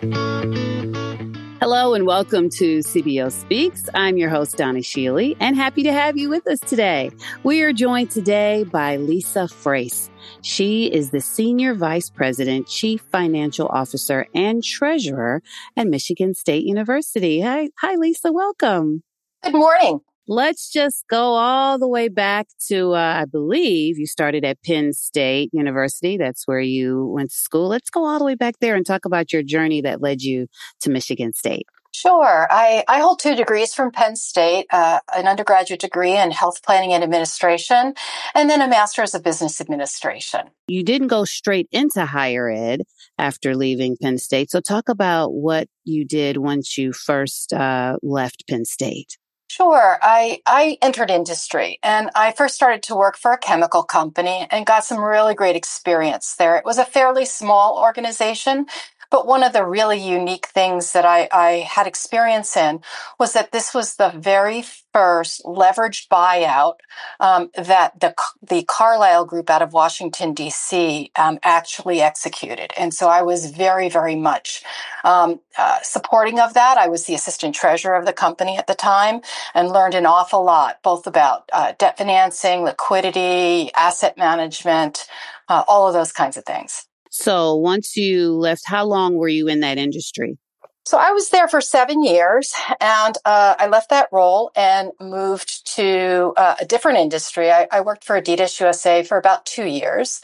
Hello and welcome to CBO Speaks. I'm your host, Donna Schiele, and happy to have you with us today. We are joined today by Lisa Frace. She is the Senior Vice President, Chief Financial Officer, and Treasurer at Michigan State University. Hi, hi Lisa, welcome. Good morning. Let's just go all the way back to, uh, I believe you started at Penn State University. That's where you went to school. Let's go all the way back there and talk about your journey that led you to Michigan State. Sure. I, I hold two degrees from Penn State, uh, an undergraduate degree in health planning and administration, and then a master's of business administration. You didn't go straight into higher ed after leaving Penn State. So talk about what you did once you first uh, left Penn State. Sure. I, I entered industry and I first started to work for a chemical company and got some really great experience there. It was a fairly small organization, but one of the really unique things that I, I had experience in was that this was the very first leveraged buyout um, that the the Carlyle Group out of Washington D.C. Um, actually executed, and so I was very very much um, uh, supporting of that. I was the assistant treasurer of the company at the time, and learned an awful lot both about uh, debt financing, liquidity, asset management, uh, all of those kinds of things. So once you left, how long were you in that industry? So I was there for seven years and uh, I left that role and moved to uh, a different industry. I, I, worked for Adidas USA for about two years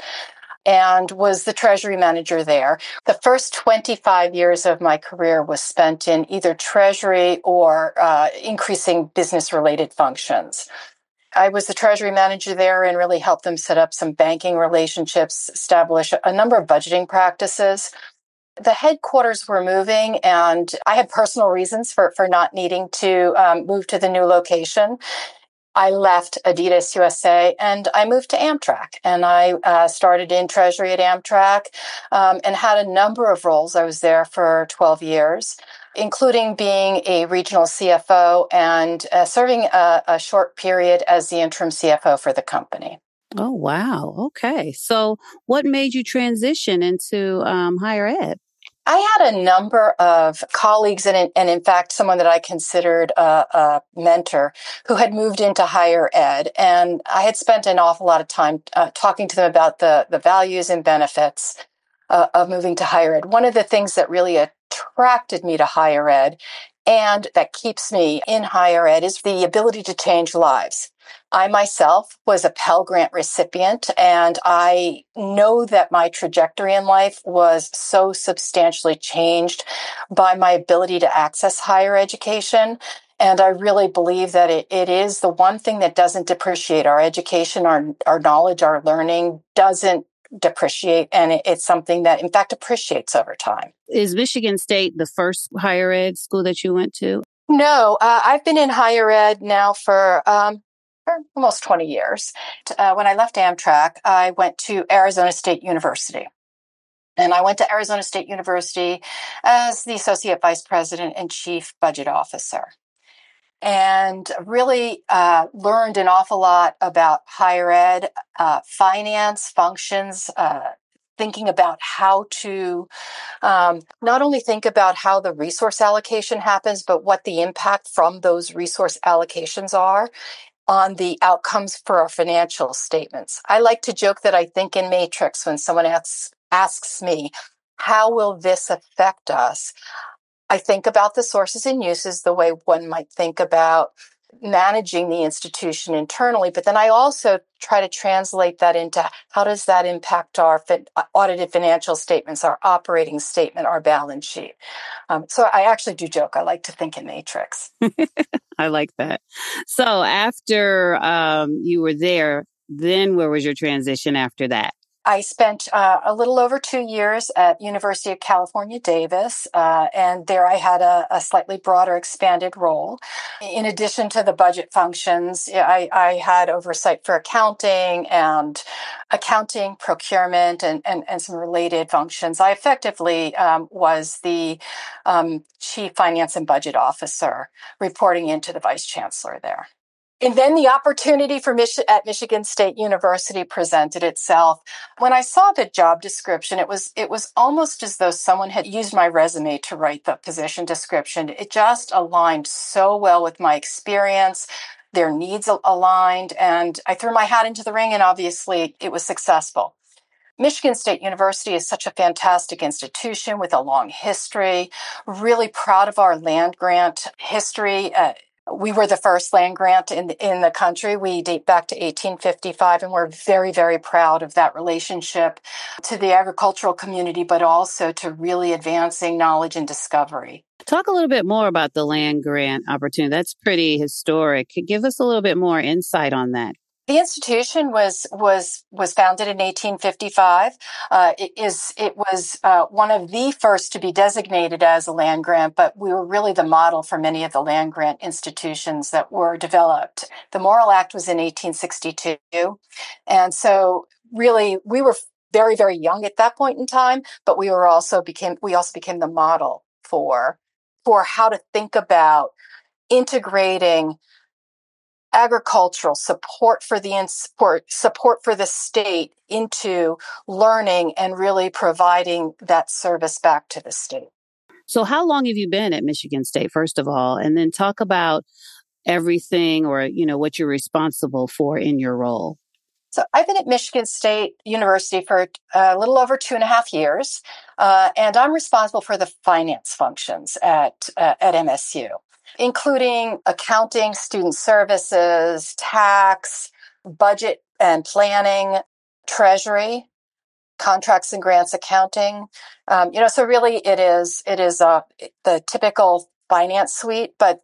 and was the treasury manager there. The first 25 years of my career was spent in either treasury or uh, increasing business related functions. I was the treasury manager there and really helped them set up some banking relationships, establish a number of budgeting practices. The headquarters were moving, and I had personal reasons for, for not needing to um, move to the new location. I left Adidas USA and I moved to Amtrak. And I uh, started in Treasury at Amtrak um, and had a number of roles. I was there for 12 years including being a regional CFO and uh, serving a, a short period as the interim CFO for the company. Oh, wow. Okay. So, what made you transition into um, higher ed? I had a number of colleagues and, and in fact, someone that I considered a, a, mentor who had moved into higher ed. And I had spent an awful lot of time uh, talking to them about the, the values and benefits uh, of moving to higher ed. One of the things that really attracted me to higher ed and that keeps me in higher ed is the ability to change lives. I myself was a Pell Grant recipient, and I know that my trajectory in life was so substantially changed by my ability to access higher education. And I really believe that it, it is the one thing that doesn't depreciate our education, our, our knowledge, our learning doesn't depreciate and it's something that in fact appreciates over time. Is Michigan State the first higher ed school that you went to? No, uh, I've been in higher ed now for, um, for almost 20 years. Uh, when I left Amtrak, I went to Arizona State University. And I went to Arizona State University as the Associate Vice President and Chief Budget Officer and really uh, learned an awful lot about higher ed, uh, finance, functions, uh, thinking about how to um, not only think about how the resource allocation happens, but what the impact from those resource allocations are on the outcomes for our financial statements. I like to joke that I think in matrix when someone asks, asks me, how will this affect us? I think about the sources and uses the way one might think about managing the institution internally, but then I also try to translate that into how does that impact our uh, audited financial statements, our operating statement, our balance sheet. Um, so I actually do joke. I like to think in matrix. I like that. So after um, you were there, then where was your transition after that? I spent uh, a little over two years at University of California, Davis, uh, and there I had a, a, slightly broader, expanded role. In addition to the budget functions, I, I had oversight for accounting and accounting, procurement, and, and, and some related functions. I effectively um, was the um, chief finance and budget officer, reporting into the vice chancellor there. And then the opportunity for Mich- at Michigan State University presented itself. When I saw the job description, it was it was almost as though someone had used my resume to write the position description. It just aligned so well with my experience. Their needs aligned, and I threw my hat into the ring, and obviously it was successful. Michigan State University is such a fantastic institution with a long history. Really proud of our land grant history. Uh, we were the first land grant in the, in the country. We date back to 1855, and we're very, very proud of that relationship to the agricultural community, but also to really advancing knowledge and discovery. Talk a little bit more about the land grant opportunity. That's pretty historic. Give us a little bit more insight on that. The institution was was was founded in 1855. Uh, it is it was uh, one of the first to be designated as a land grant, but we were really the model for many of the land grant institutions that were developed. The Morrill Act was in 1862, and so really we were very very young at that point in time, but we were also became we also became the model for for how to think about integrating agricultural support for the support support for the state into learning and really providing that service back to the state. So how long have you been at Michigan State first of all and then talk about everything or you know what you're responsible for in your role? So I've been at Michigan State University for a little over two and a half years, uh, and I'm responsible for the finance functions at uh, at MSU including accounting, student services, tax, budget and planning, treasury, contracts and grants accounting. Um, you know, so really it is, it is uh, the typical finance suite, but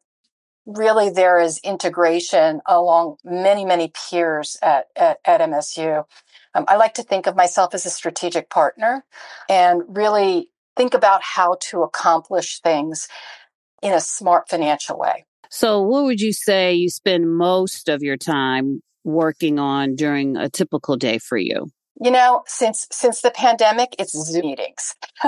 really there is integration along many, many peers at, at, at MSU. Um, I like to think of myself as a strategic partner and really think about how to accomplish things in a smart financial way. So, what would you say you spend most of your time working on during a typical day for you? You know, since since the pandemic, it's Zoom meetings.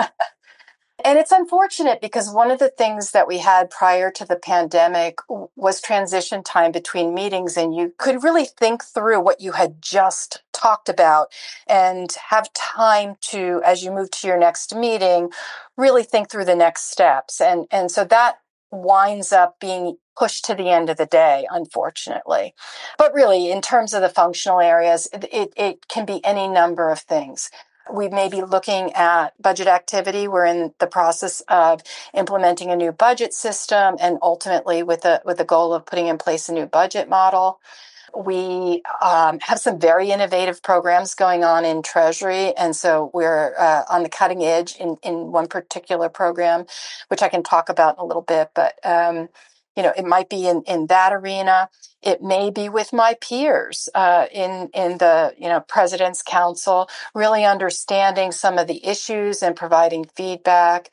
And it's unfortunate because one of the things that we had prior to the pandemic was transition time between meetings, and you could really think through what you had just talked about and have time to, as you move to your next meeting, really think through the next steps. And, and so that winds up being pushed to the end of the day, unfortunately. But really, in terms of the functional areas, it, it can be any number of things. We may be looking at budget activity. We're in the process of implementing a new budget system and ultimately with the, with the goal of putting in place a new budget model. We um, have some very innovative programs going on in Treasury, and so we're uh, on the cutting edge in, in one particular program, which I can talk about in a little bit. But um, you know, it might be in, in that arena. It may be with my peers uh, in in the you know President's Council, really understanding some of the issues and providing feedback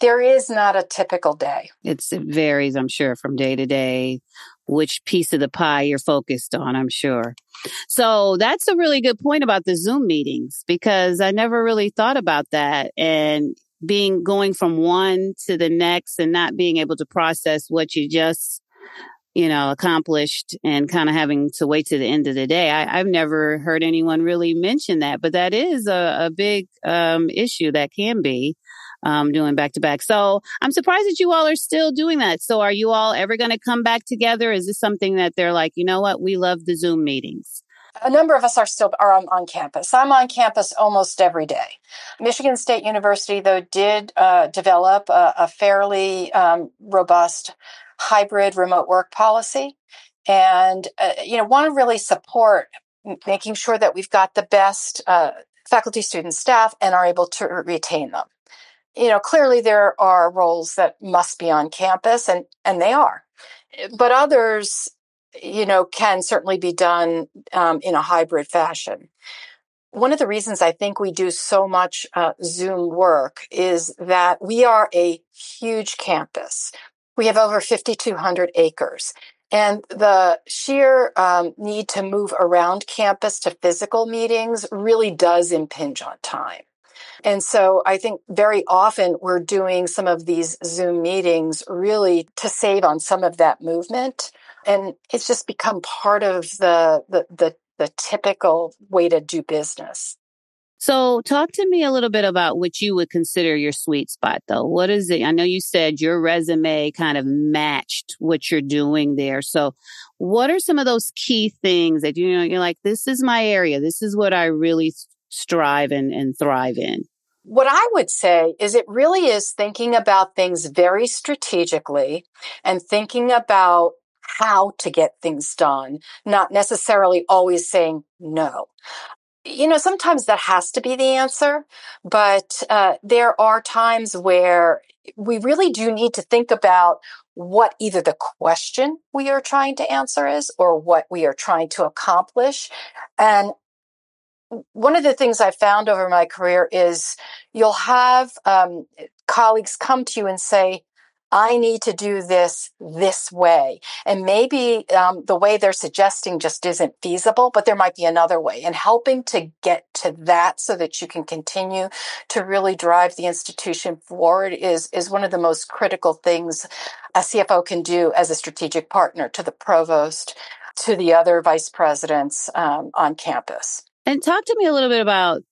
there is not a typical day. It's, it varies, I'm sure, from day to day, which piece of the pie you're focused on, I'm sure. So that's a really good point about the Zoom meetings because I never really thought about that. And being going from one to the next and not being able to process what you just you know, accomplished and kind of having to wait to the end of the day. I, have never heard anyone really mention that, but that is a, a big um, issue that can be um, doing back to back. So I'm surprised that you all are still doing that. So are you all ever going to come back together? Is this something that they're like, you know what, we love the Zoom meetings? a number of us are still are on, on, campus. I'm on campus almost every day. Michigan State University, though, did uh, develop a, a fairly um, robust hybrid remote work policy, and uh, you know want to really support making sure that we've got the best uh, faculty, students, staff, and are able to retain them you know, clearly there are roles that must be on campus and, and they are, but others, you know, can certainly be done um, in a hybrid fashion. One of the reasons I think we do so much uh, Zoom work is that we are a huge campus. We have over 5,200 acres. And the sheer um, need to move around campus to physical meetings really does impinge on time. And so I think very often we're doing some of these Zoom meetings really to save on some of that movement. and it's just become part of the the the, the typical way to do business. So, talk to me a little bit about what you would consider your sweet spot, though. What is it? I know you said your resume kind of matched what you're doing there. So, what are some of those key things that you know you're like, this is my area. This is what I really strive and, and thrive in? What I would say is it really is thinking about things very strategically and thinking about how to get things done, not necessarily always saying no you know, sometimes that has to be the answer, but uh, there are times where we really do need to think about what either the question we are trying to answer is or what we are trying to accomplish. And one of the things I found over my career is you'll have um, colleagues come to you and say, I need to do this this way. And maybe um, the way they're suggesting just isn't feasible, but there might be another way. And helping to get to that so that you can continue to really drive the institution forward is, is one of the most critical things a CFO can do as a strategic partner to the provost, to the other vice presidents um, on campus. And talk to me a little bit about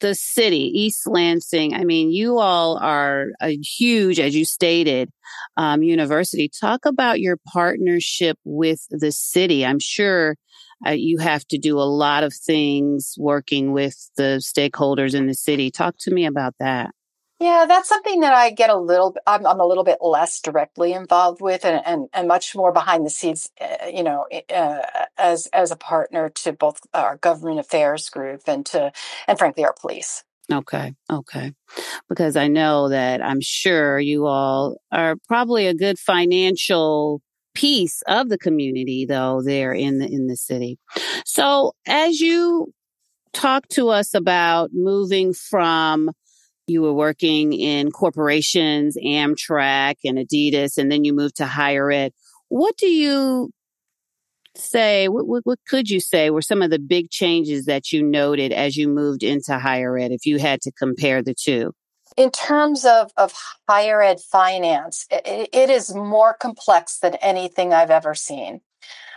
the city, East Lansing. I mean, you all are a huge, as you stated, um, university. Talk about your partnership with the city. I'm sure uh, you have to do a lot of things working with the stakeholders in the city. Talk to me about that. Yeah, that's something that I get a little, I'm, I'm a little bit less directly involved with and, and, and much more behind the scenes, uh, you know, uh, as, as a partner to both our government affairs group and to, and frankly, our police. Okay. Okay. Because I know that I'm sure you all are probably a good financial piece of the community though there in the, in the city. So as you talk to us about moving from you were working in corporations, Amtrak and Adidas, and then you moved to higher ed. What do you say? What, what, what, could you say were some of the big changes that you noted as you moved into higher ed if you had to compare the two? In terms of, of higher ed finance, it, it is more complex than anything I've ever seen.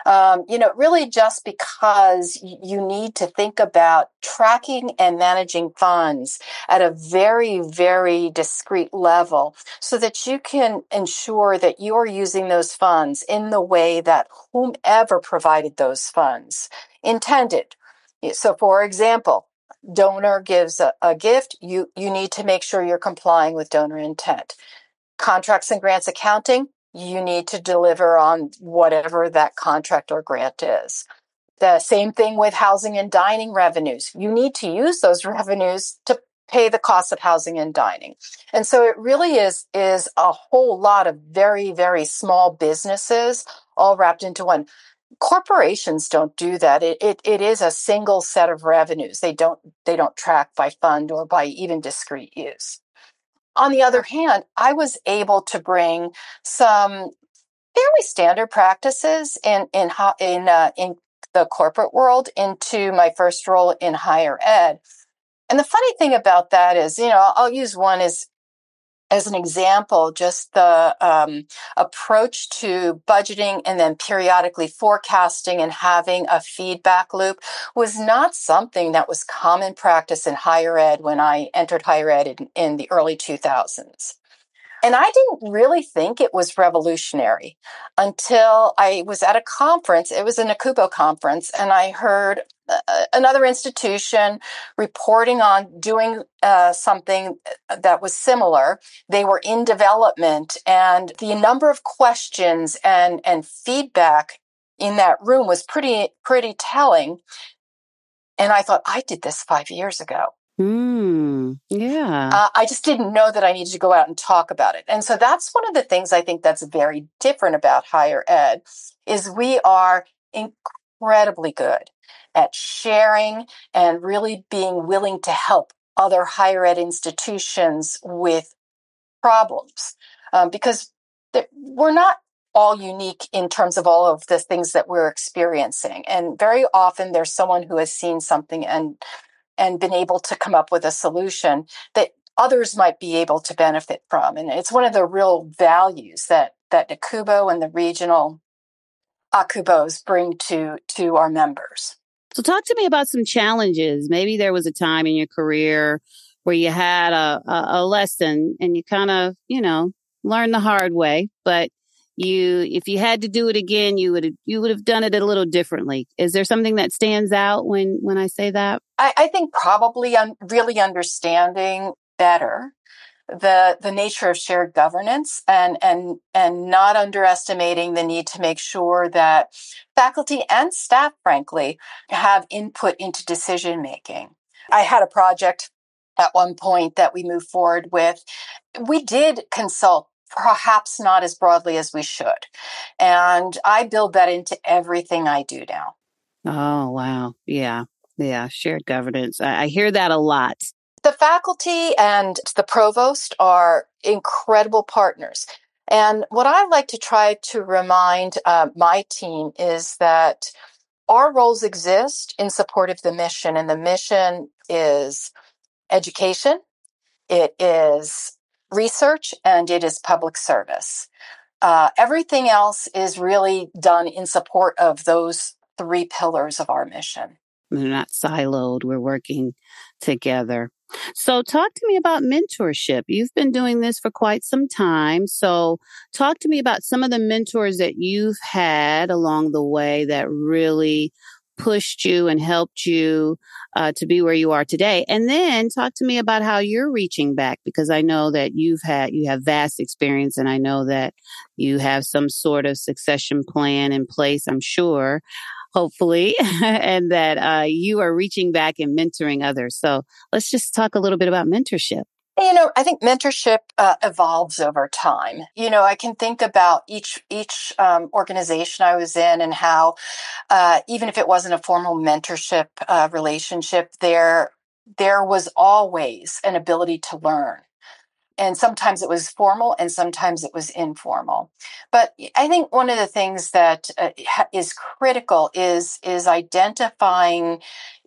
Um, you know, really just because you need to think about tracking and managing funds at a very, very discrete level so that you can ensure that you're using those funds in the way that whomever provided those funds intended. So, for example, donor gives a, a gift, you, you need to make sure you're complying with donor intent. Contracts and grants accounting, you need to deliver on whatever that contract or grant is. The same thing with housing and dining revenues. You need to use those revenues to pay the cost of housing and dining. And so it really is, is a whole lot of very, very small businesses all wrapped into one. Corporations don't do that. It, it, it is a single set of revenues. They don't, they don't track by fund or by even discrete use. On the other hand, I was able to bring some fairly standard practices in in in uh, in the corporate world into my first role in higher ed. And the funny thing about that is, you know, I'll use one as as an example, just the um, approach to budgeting and then periodically forecasting and having a feedback loop was not something that was common practice in higher ed when I entered higher ed in, in the early 2000s. And I didn't really think it was revolutionary until I was at a conference. It was an NACUBO conference, and I heard another institution reporting on doing uh, something that was similar. They were in development, and the number of questions and and feedback in that room was pretty pretty telling. And I thought I did this five years ago. Mm, yeah. Uh, I just didn't know that I needed to go out and talk about it. And so that's one of the things I think that's very different about higher ed is we are incredibly good at sharing and really being willing to help other higher ed institutions with problems um, because we're not all unique in terms of all of the things that we're experiencing and very often there's someone who has seen something and and been able to come up with a solution that others might be able to benefit from. And it's one of the real values that that NACUBO and the regional ACUBOs bring to to our members. So talk to me about some challenges. Maybe there was a time in your career where you had a, a, a lesson and you kind of, you know, learned the hard way, but you if you had to do it again you would you would have done it a little differently is there something that stands out when when i say that i, I think probably un- really understanding better the the nature of shared governance and and and not underestimating the need to make sure that faculty and staff frankly have input into decision making i had a project at one point that we moved forward with we did consult perhaps not as broadly as we should. And I build that into everything I do now. Oh, wow. Yeah. Yeah. Shared governance. I, I hear that a lot. The faculty and the provost are incredible partners. And what I like to try to remind uh, my team is that our roles exist in support of the mission, and the mission is education, it is research and it is public service. Uh, everything else is really done in support of those three pillars of our mission. They're not siloed. We're working together. So, talk to me about mentorship. You've been doing this for quite some time. So, talk to me about some of the mentors that you've had along the way that really pushed you and helped you uh, to be where you are today. And then talk to me about how you're reaching back because I know that you've had, you have vast experience and I know that you have some sort of succession plan in place, I'm sure, hopefully, and that uh, you are reaching back and mentoring others. So let's just talk a little bit about mentorship. You know, I think mentorship uh, evolves over time. You know, I can think about each each um, organization I was in and how, uh, even if it wasn't a formal mentorship uh, relationship, there there was always an ability to learn. And sometimes it was formal and sometimes it was informal. But I think one of the things that uh, is critical is, is identifying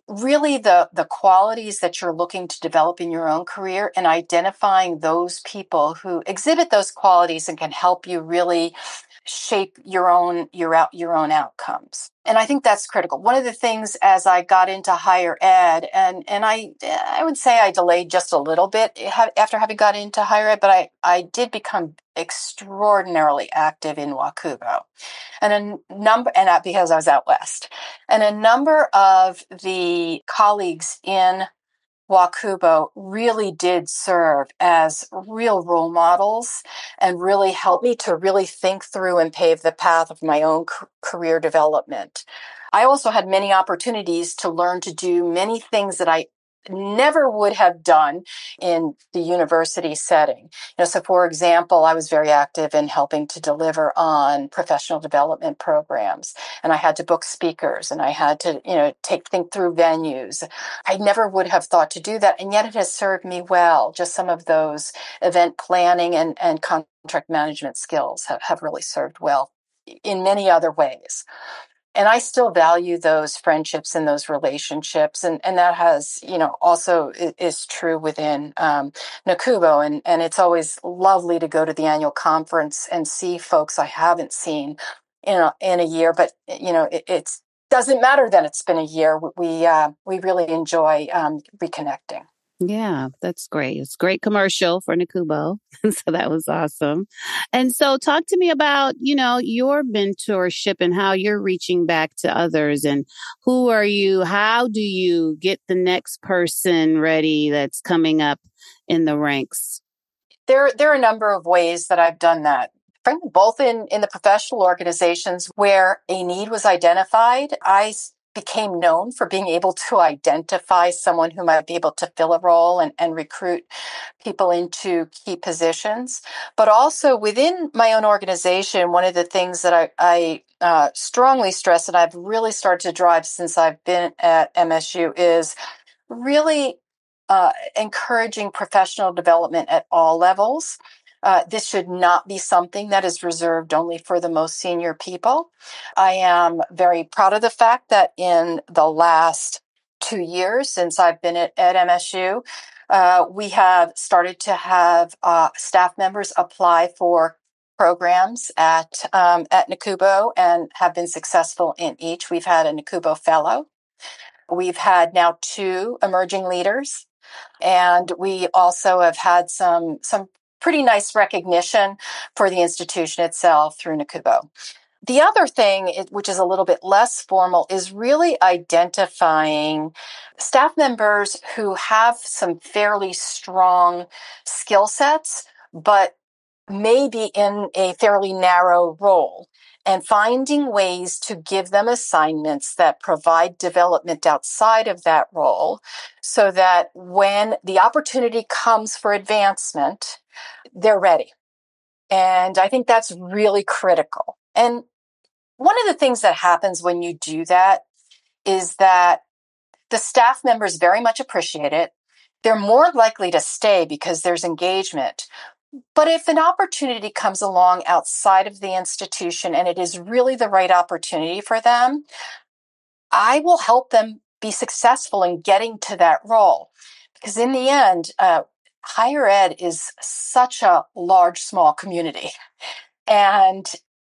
really the the qualities that you're looking to develop in your own career and identifying those people who exhibit those qualities and can help you really shape your own your out your own outcomes. And i think that's critical. One of the things as i got into higher ed and and i i would say i delayed just a little bit after having got into higher ed but i i did become extraordinarily active in WACUBO and a number and that because i was out west. And a number of the colleagues in WACUBO really did serve as real role models and really helped me to really think through and pave the path of my own career development. I also had many opportunities to learn to do many things that I never would have done in the university setting. You know, so for example, I was very active in helping to deliver on professional development programs and I had to book speakers and I had to, you know, take think through venues. I never would have thought to do that and yet it has served me well. Just some of those event planning and, and contract management skills have, have really served well in many other ways and I still value those friendships and those relationships, and and that has you know also is true within um, NACUBO, and and it's always lovely to go to the annual conference and see folks I haven't seen in a, in a year, but you know it, it's doesn't matter that it's been a year. We uh, we really enjoy um, reconnecting. Yeah, that's great. It's great commercial for NACUBO. so that was awesome. And so talk to me about, you know, your mentorship and how you're reaching back to others and who are you? How do you get the next person ready that's coming up in the ranks? There, there are a number of ways that I've done that frankly, both in, in the professional organizations where a need was identified, I became known for being able to identify someone who might be able to fill a role and, and recruit people into key positions. But also within my own organization, one of the things that I, I uh, strongly stress and I've really started to drive since I've been at MSU is really uh, encouraging professional development at all levels. Uh, this should not be something that is reserved only for the most senior people. I am very proud of the fact that in the last two years since I've been at, at MSU, uh, we have started to have uh, staff members apply for programs at um, at NACUBO and have been successful in each. We've had a NACUBO fellow. We've had now two emerging leaders, and we also have had some some pretty nice recognition for the institution itself through NACUBO. The other thing, which is a little bit less formal, is really identifying staff members who have some fairly strong skill sets, but maybe in a fairly narrow role and finding ways to give them assignments that provide development outside of that role so that when the opportunity comes for advancement, they're ready. And I think that's really critical. And one of the things that happens when you do that is that the staff members very much appreciate it. They're more likely to stay because there's engagement. But if an opportunity comes along outside of the institution and it is really the right opportunity for them, I will help them be successful in getting to that role. Because in the end, uh, higher ed is such a large, small community. And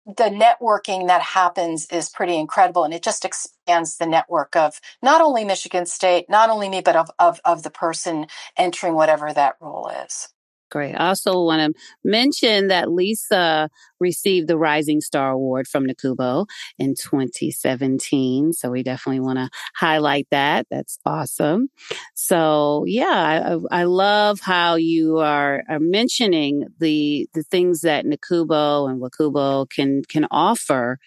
the networking that happens is pretty incredible and it just expands the network of not only Michigan State, not only me, but of, of, of the person entering whatever that role is. Great. I also want to mention that Lisa received the Rising Star Award from NACUBO in 2017. So we definitely want to highlight that. That's awesome. So yeah, I, I love how you are, are mentioning the, the things that NACUBO and WACUBO can, can offer.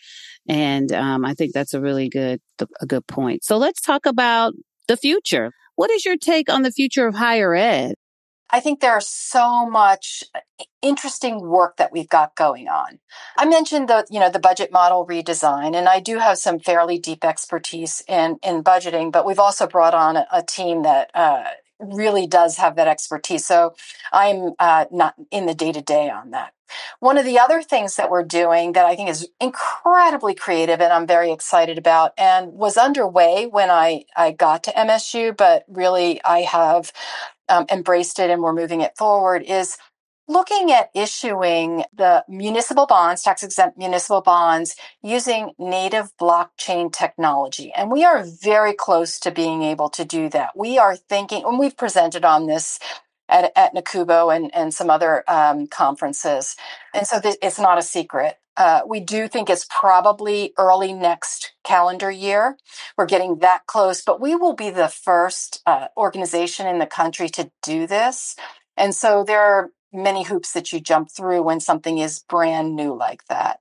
And um, I think that's a really good, a good point. So let's talk about the future. What is your take on the future of higher ed? I think there's so much uh, interesting work that we've got going on. I mentioned the, you know, the budget model redesign, and I do have some fairly deep expertise in, in budgeting, but we've also brought on a, a team that, uh, really does have that expertise. So I'm uh, not in the day to day on that. One of the other things that we're doing that I think is incredibly creative and I'm very excited about and was underway when I, I got to MSU, but really I have um, embraced it and we're moving it forward is looking at issuing the municipal bonds, tax exempt municipal bonds using native blockchain technology. And we are very close to being able to do that. We are thinking, and we've presented on this at, at NACUBO and, and some other um, conferences. And so th- it's not a secret. Uh, we do think it's probably early next calendar year. We're getting that close, but we will be the first uh, organization in the country to do this. And so there are many hoops that you jump through when something is brand new like that.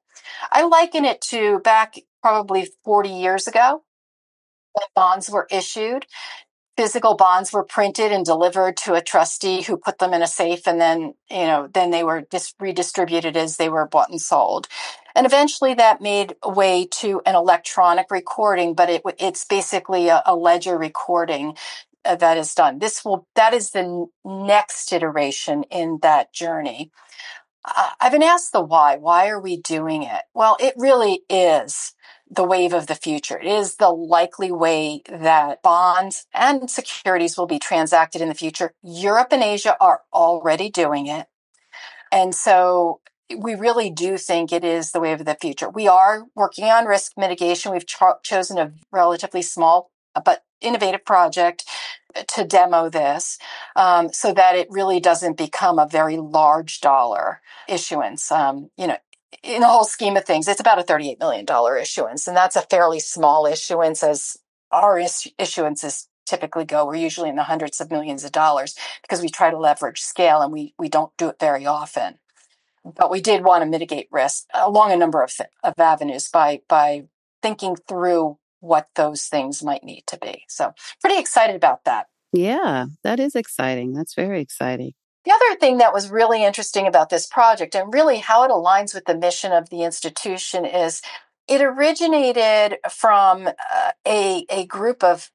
I liken it to back probably 40 years ago when bonds were issued physical bonds were printed and delivered to a trustee who put them in a safe and then you know then they were just redistributed as they were bought and sold and eventually that made way to an electronic recording but it, it's basically a, a ledger recording uh, that is done this will that is the next iteration in that journey I've been asked the why. Why are we doing it? Well, it really is the wave of the future. It is the likely way that bonds and securities will be transacted in the future. Europe and Asia are already doing it. And so we really do think it is the wave of the future. We are working on risk mitigation. We've cho- chosen a relatively small but innovative project to demo this um, so that it really doesn't become a very large dollar issuance. Um, you know, in the whole scheme of things, it's about a $38 million issuance, and that's a fairly small issuance as our is- issuances typically go. We're usually in the hundreds of millions of dollars because we try to leverage scale and we, we don't do it very often. But we did want to mitigate risk along a number of, of avenues by, by thinking through what those things might need to be. So pretty excited about that. Yeah, that is exciting. That's very exciting. The other thing that was really interesting about this project and really how it aligns with the mission of the institution is it originated from uh, a, a group of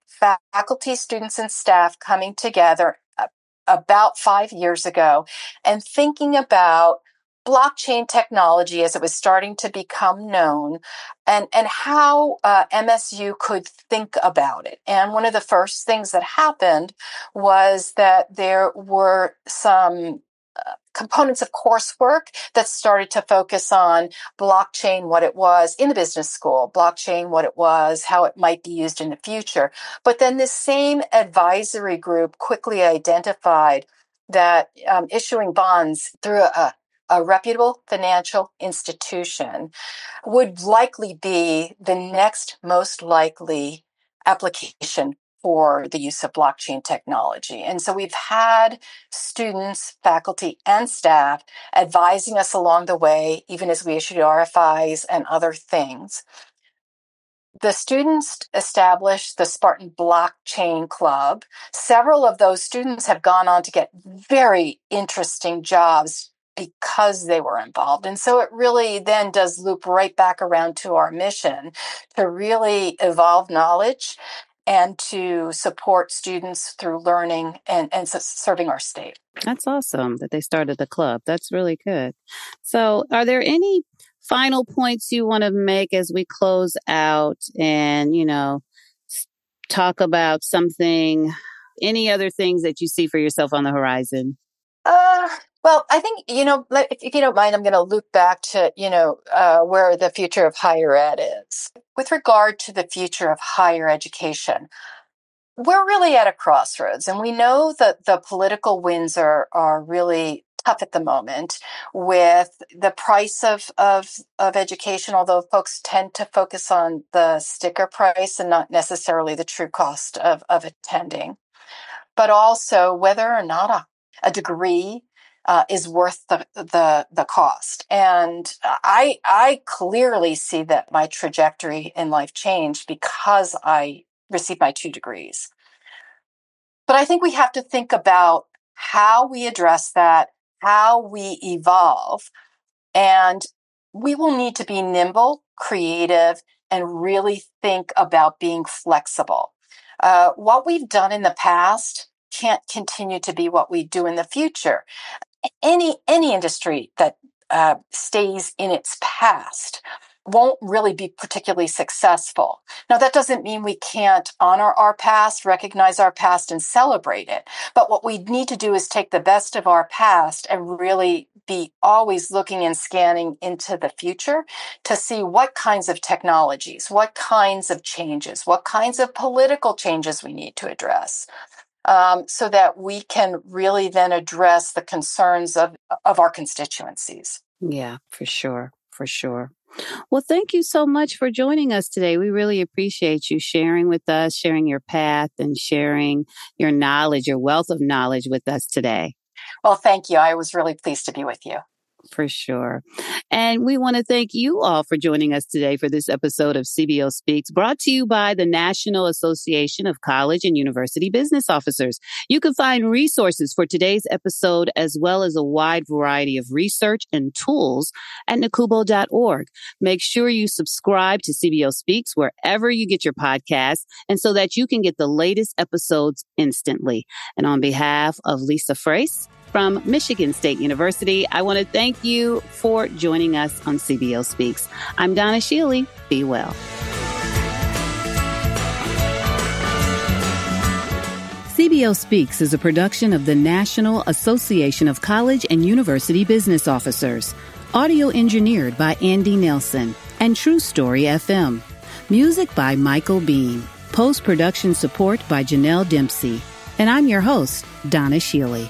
faculty, students, and staff coming together uh, about five years ago and thinking about blockchain technology as it was starting to become known and, and how uh, MSU could think about it. And one of the first things that happened was that there were some uh, components of coursework that started to focus on blockchain, what it was in the business school, blockchain, what it was, how it might be used in the future. But then this same advisory group quickly identified that um, issuing bonds through a, a reputable financial institution would likely be the next most likely application for the use of blockchain technology. And so we've had students, faculty, and staff advising us along the way, even as we issued RFIs and other things. The students established the Spartan Blockchain Club. Several of those students have gone on to get very interesting jobs because they were involved. And so it really then does loop right back around to our mission to really evolve knowledge and to support students through learning and, and serving our state. That's awesome that they started the club. That's really good. So, are there any final points you want to make as we close out and, you know, talk about something, any other things that you see for yourself on the horizon? Uh, well, I think, you know, if you don't mind, I'm going to loop back to, you know, uh, where the future of higher ed is. With regard to the future of higher education, we're really at a crossroads and we know that the political winds are, are really tough at the moment with the price of, of, of education, although folks tend to focus on the sticker price and not necessarily the true cost of, of attending, but also whether or not a, a degree uh, is worth the, the the cost. And I I clearly see that my trajectory in life changed because I received my two degrees. But I think we have to think about how we address that, how we evolve, and we will need to be nimble, creative, and really think about being flexible. Uh, what we've done in the past can't continue to be what we do in the future any any industry that uh, stays in its past won't really be particularly successful. Now, that doesn't mean we can't honor our past, recognize our past, and celebrate it. But what we need to do is take the best of our past and really be always looking and scanning into the future to see what kinds of technologies, what kinds of changes, what kinds of political changes we need to address um, so that we can really then address the concerns of, of our constituencies. Yeah, for sure. For sure. Well, thank you so much for joining us today. We really appreciate you sharing with us, sharing your path, and sharing your knowledge, your wealth of knowledge with us today. Well, thank you. I was really pleased to be with you for sure. And we want to thank you all for joining us today for this episode of CBO Speaks, brought to you by the National Association of College and University Business Officers. You can find resources for today's episode as well as a wide variety of research and tools at nacubo.org. Make sure you subscribe to CBO Speaks wherever you get your podcasts and so that you can get the latest episodes instantly. And on behalf of Lisa Frace, from Michigan State University. I want to thank you for joining us on CBO Speaks. I'm Donna Schiele. Be well. CBO Speaks is a production of the National Association of College and University Business Officers. Audio engineered by Andy Nelson and True Story FM. Music by Michael Beam. Post production support by Janelle Dempsey. And I'm your host, Donna Schiele.